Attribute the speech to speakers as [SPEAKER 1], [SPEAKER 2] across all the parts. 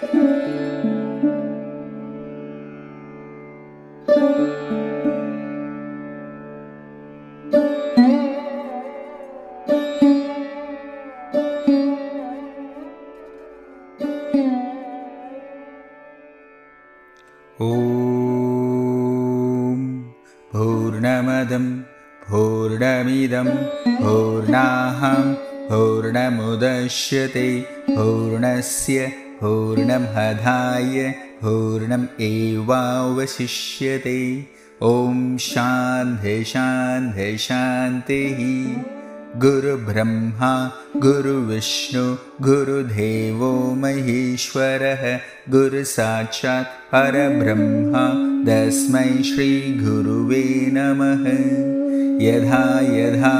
[SPEAKER 1] ॐ पूर्णमदं पूर्णमिदं पूर्णाहं पूर्णमुदश्यते पूर्णस्य पूर्णम् एवावशिष्यते। ॐ शान्ति शान्ति शान्तिः। गुरुब्रह्मा गुरुविष्णु गुरुदेवो महेश्वरः गुरुसाक्षात् परब्रह्मा। तस्मै श्रीगुरुवे नमः यथा यथा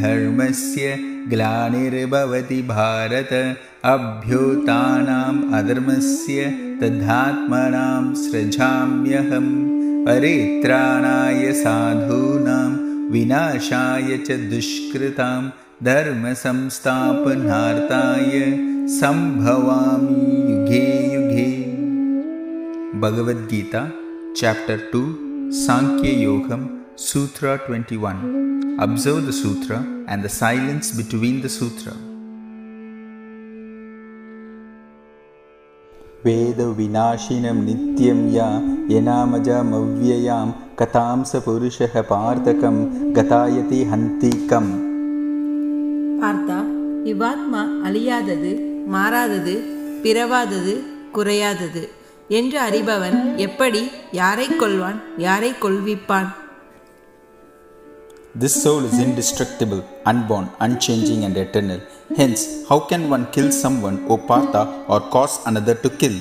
[SPEAKER 1] धर्मस्य ग्लानिर्भवति भारत। अभ्युतानाम् अधर्मस्य तद्धात्मनां सृजाम्यहं परित्राणाय साधूनां विनाशाय च दुष्कृतां धर्मसंस्थापनार्थाय सम्भवामि युगे युगे। भगवद्गीता चाप्टर् टु साङ्ख्ययोगं सूत्र 21 Observe the sutra and the silence between the sutra. वेदविनाशिनं नित्यं या यनामजमव्ययां कथां स पुरुषः पार्थकं गतायति हन्तिकम्
[SPEAKER 2] பார்த்தா இவ்வாத்மா அழியாதது மாறாதது பிறவாதது குறையாதது என்று அறிபவன் எப்படி யாரை கொள்வான் யாரை கொள்விப்பான்
[SPEAKER 1] This soul is indestructible, unborn, unchanging, and eternal. Hence, how can one kill someone, O Partha, or cause another to kill?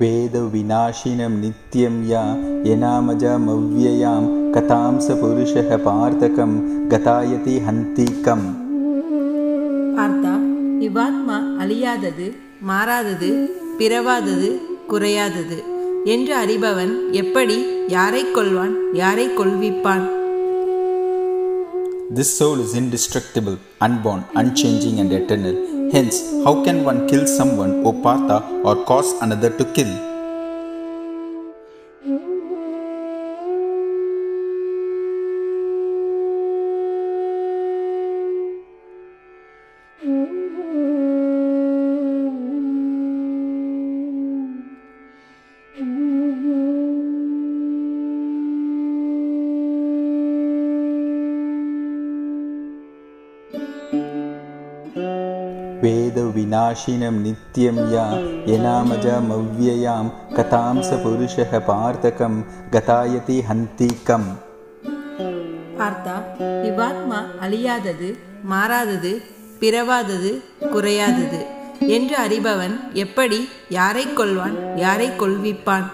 [SPEAKER 1] वेदविनाशिनं नित्यं या यनामजमव्ययां कथां स पुरुषः पार्थकं गतायति हन्तिकम्
[SPEAKER 2] பார்த்தா இவ்வாத்மா அழியாதது மாறாதது பிறவாதது குறையாதது என்று அறிபவன் எப்படி யாரை கொள்வான் யாரை கொள்விப்பான்
[SPEAKER 1] This soul is indestructible, unborn, unchanging, and eternal. Hence, how can one kill someone, O Partha, or cause another to kill? वेदविनाशिनं नित्यं या यनामजमव्ययां कथां स पुरुषः पार्थकं गतायति हन्तिकम्
[SPEAKER 2] பார்த்தா இவ்வாத்மா அழியாதது மாறாதது பிறவாதது குறையாதது என்று அறிபவன் எப்படி யாரை கொள்வான் யாரை கொள்விப்பான்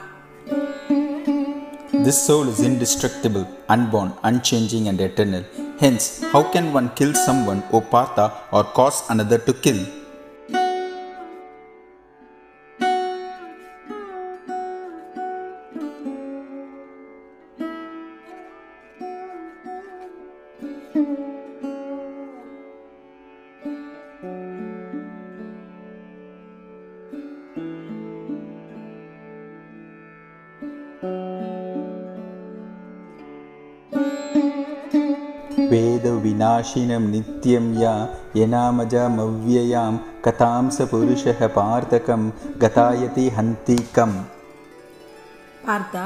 [SPEAKER 1] This soul is indestructible, unborn, unchanging, and eternal. Hence, how can one kill someone, O Partha, or cause another to kill? वेदविनाशिनं नित्यं या यनामजमव्ययां कथां स पुरुषः पार्थकं गतायति हन्तिकम्
[SPEAKER 2] பார்த்தா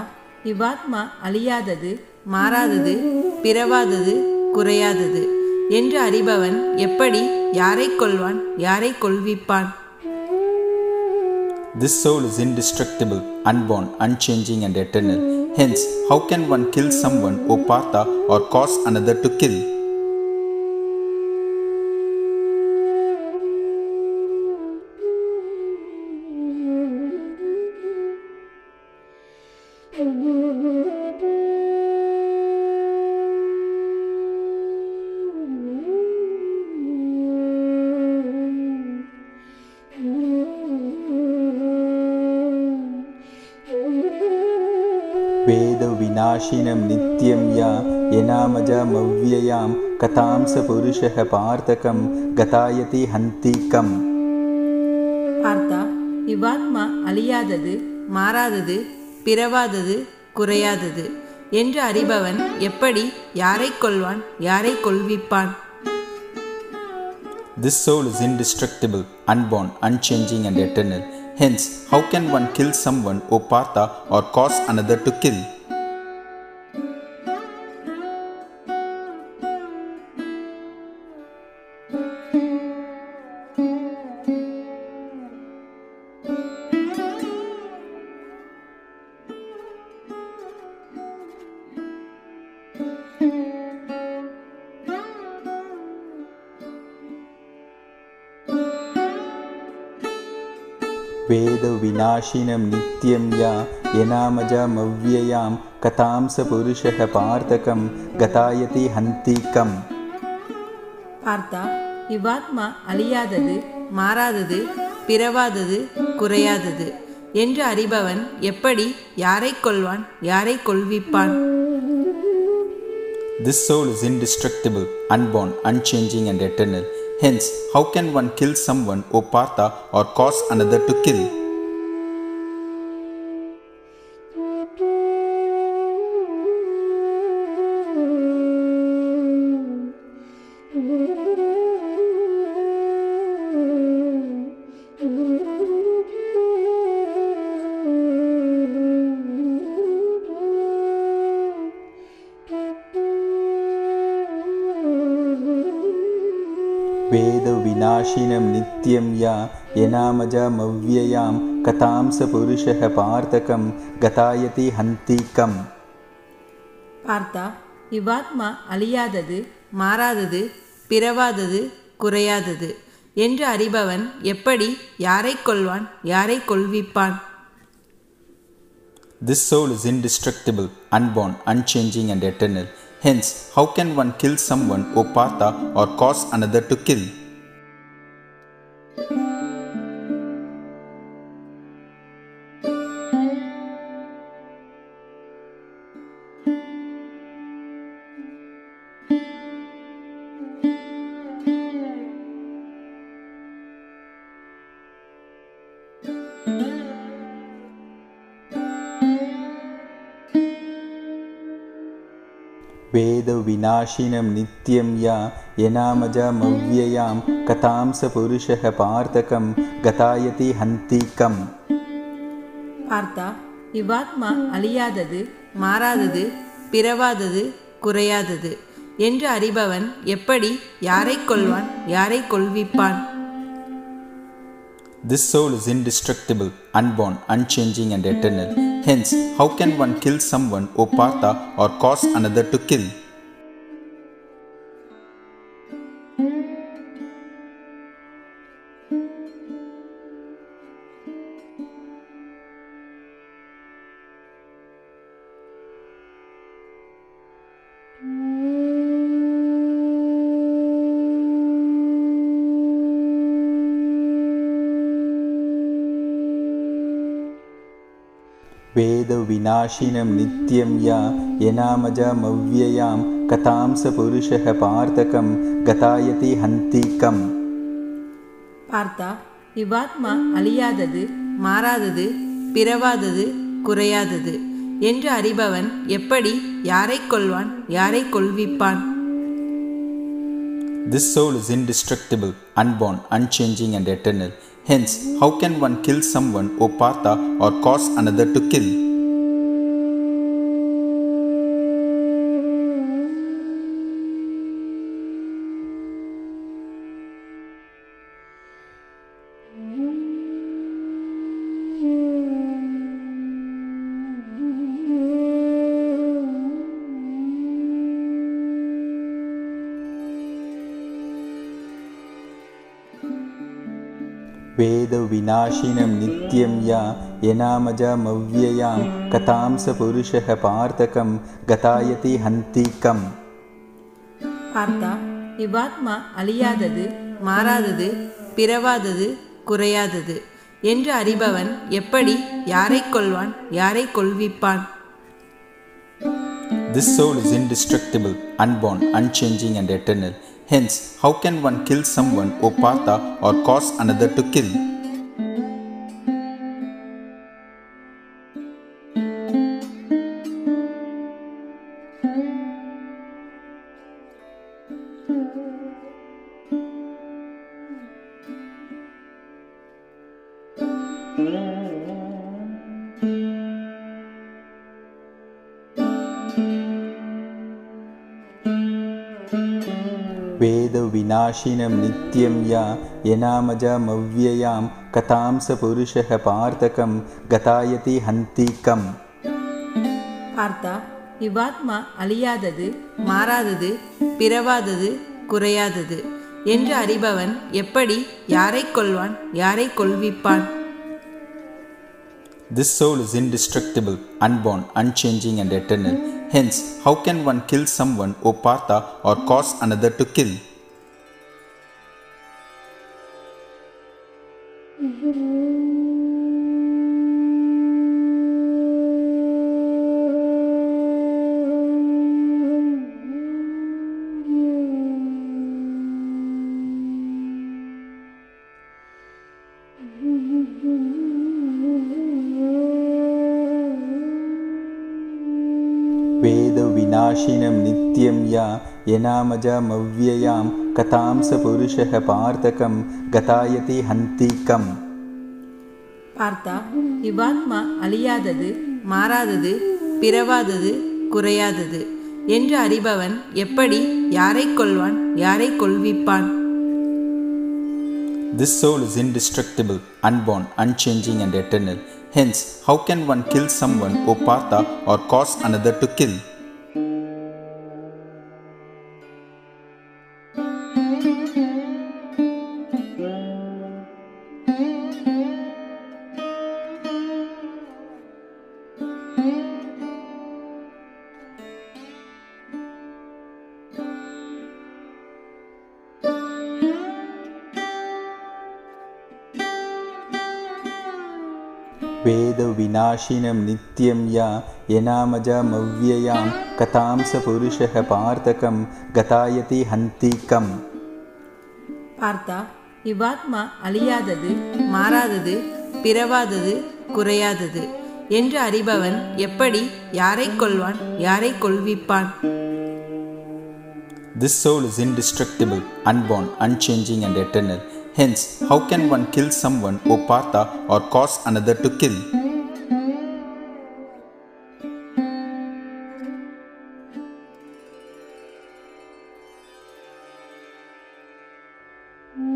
[SPEAKER 2] இவ்வாத்மா அழியாதது மாறாதது பிறவாதது குறையாதது என்று அறிபவன் எப்படி யாரை கொள்வான் யாரை கொள்விப்பான்
[SPEAKER 1] This soul is indestructible, unborn, unchanging, and eternal. Hence, how can one kill someone, O Partha, or cause another to kill? वेदविनाशिनं नित्यं या यनामजमव्ययां कथां स पुरुषः पार्थकं गतायति हन्ति कम्
[SPEAKER 2] பார்த்தா இவ்வாத்மா அழியாதது மாறாதது பிறவாதது குறையாதது என்று அறிபவன் எப்படி யாரை கொள்வான் யாரை கொள்விப்பான்
[SPEAKER 1] This soul is indestructible, unborn, unchanging, and eternal. Hence, how can one kill someone, O Partha, or cause another to kill? वेदविनाशिनं नित्यं या यनामजमव्ययां कथां स पुरुषः पार्थकं गतायति हन्ति कम्
[SPEAKER 2] பார்த்தா இவ்வாத்மா அழியாதது மாறாதது பிறவாதது குறையாதது என்று அறிபவன் எப்படி யாரை கொள்வான் யாரை கொள்விப்பான்
[SPEAKER 1] This soul is indestructible, unborn, unchanging, and eternal. Hence, how can one kill someone, O Partha, or cause another to kill? वेदविनाशिनं नित्यं या यनामजमव्ययां कथां स पुरुषः पार्थकं गतायति हन्ति कम्
[SPEAKER 2] பார்த்தா இவ்வாத்மா அழியாதது மாறாதது பிறவாதது குறையாதது என்று அறிபவன் எப்படி யாரை கொள்வான் யாரை கொள்விப்பான்
[SPEAKER 1] This soul is indestructible, unborn, unchanging, and eternal. Hence, how can one kill someone, O Partha, or cause another to kill? वेदविनाशिनं नित्यं या यनामजमव्ययां कथां स पुरुषः पार्थकं गतायति हन्ति कम्
[SPEAKER 2] பார்த்தா இவ்வாத்மா அழியாதது மாறாதது பிறவாதது குறையாதது என்று அறிபவன் எப்படி யாரை கொள்வான் யாரை கொள்விப்பான்
[SPEAKER 1] This soul is indestructible, unborn, unchanging, and eternal. Hence, how can one kill someone, O Partha, or cause another to kill? वेदविनाशिनं नित्यं या यनामजमव्ययां कथां स पुरुषः पार्थकं गतायति हन्ति कम्
[SPEAKER 2] பார்த்தா இவ்வாத்மா அழியாதது மாறாதது பிறவாதது குறையாதது என்று அறிபவன் எப்படி யாரை கொள்வான் யாரை கொள்விப்பான்
[SPEAKER 1] This soul is indestructible, unborn, unchanging, and eternal. Hence, how can one kill someone, O Partha, or cause another to kill? वेदविनाशिनं नित्यं या यनामजमव्ययां कथां स पुरुषः पार्थकं गतायति हन्ति कम्
[SPEAKER 2] பார்த்தா இவ்வாத்மா அழியாதது மாறாதது பிறவாதது குறையாதது என்று அறிபவன் எப்படி யாரை கொள்வான் யாரை கொள்விப்பான்
[SPEAKER 1] This soul is indestructible, unborn, unchanging, and eternal. Hence, how can one kill someone, O Partha, or cause another to kill? वेदविनाशिनं नित्यं या यनामजमव्ययां कथां स पुरुषः पार्थकं गतायति हन्तिकम्
[SPEAKER 2] பார்த்தா இவ்வாத்மா அழியாதது மாறாதது பிறவாதது குறையாதது என்று அறிபவன் எப்படி யாரை கொள்வான் யாரை கொள்விப்பான்
[SPEAKER 1] This soul is indestructible, unborn, unchanging, and eternal. Hence, how can one kill someone, O Partha, or cause another to kill? यनामजमव्ययां कथां स पुरुषः पार्थकं गतायति हन्तिकम्
[SPEAKER 2] பார்த்தா இவ்வாத்மா அழியாதது மாறாதது பிறவாதது குறையாதது என்று அறிபவன் எப்படி யாரை கொள்வான் யாரை கொள்விப்பான்
[SPEAKER 1] This soul is indestructible, unborn, unchanging, and eternal. Hence, how can one kill someone, O Partha, or cause another to kill? वेदविनाशिनं नित्यं या यनामजमव्ययां कथां स पुरुषः पार्थकं गतायति हन्तिकम्
[SPEAKER 2] பார்த்தா இவ்வாத்மா அழியாதது மாறாதது பிறவாதது குறையாதது என்று அறிபவன் எப்படி யாரை கொள்வான் யாரை கொள்விப்பான்
[SPEAKER 1] This soul is indestructible, unborn, unchanging, and eternal. Hence, how can one kill someone, O Partha, or cause another to kill? Observing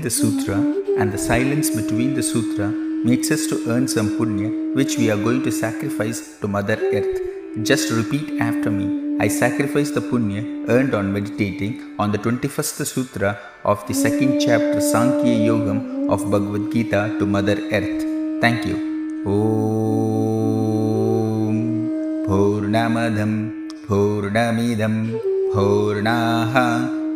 [SPEAKER 1] the sutra and the silence between the sutra makes us to earn some punya which we are going to sacrifice to Mother Earth. Just repeat after me. I sacrifice the punya earned on meditating on the 21st sutra of the second chapter Sankhya Yogam of Bhagavad Gita to Mother Earth. Thank you. Om Purnamadam Purnamidam Purnaha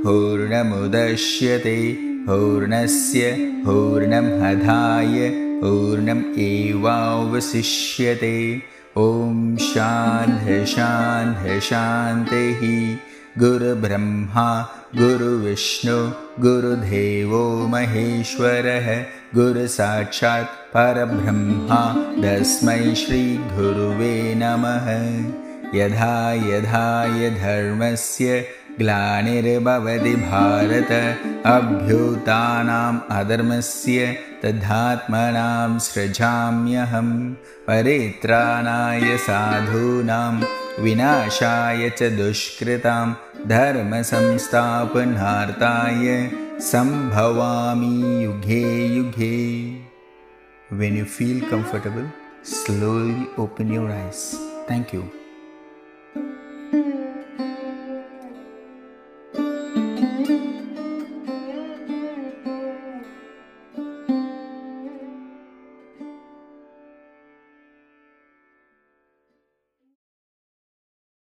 [SPEAKER 1] पूर्णमुदश्यते पूर्णस्य पूर्णमधाय पूर्णम् एवावशिष्यते ॐ शान्तिः शान्तिः शान्तिः गुरुब्रह्मा गुरुविष्णु गुरुदेवो महेश्वरः गुरुसाक्षात् परब्रह्मा तस्मै श्रीगुरुवे नमः। यथा यथा धर्मस्य ग्लानिर्भवति भारत अभ्युतानाम् अधर्मस्य तद्धात्मनां सृजाम्यहं परित्राणाय साधूनां विनाशाय च दुष्कृतां धर्मसंस्थापनार्थाय सम्भवामि युगे युगे you feel comfortable, slowly open your eyes. Thank you.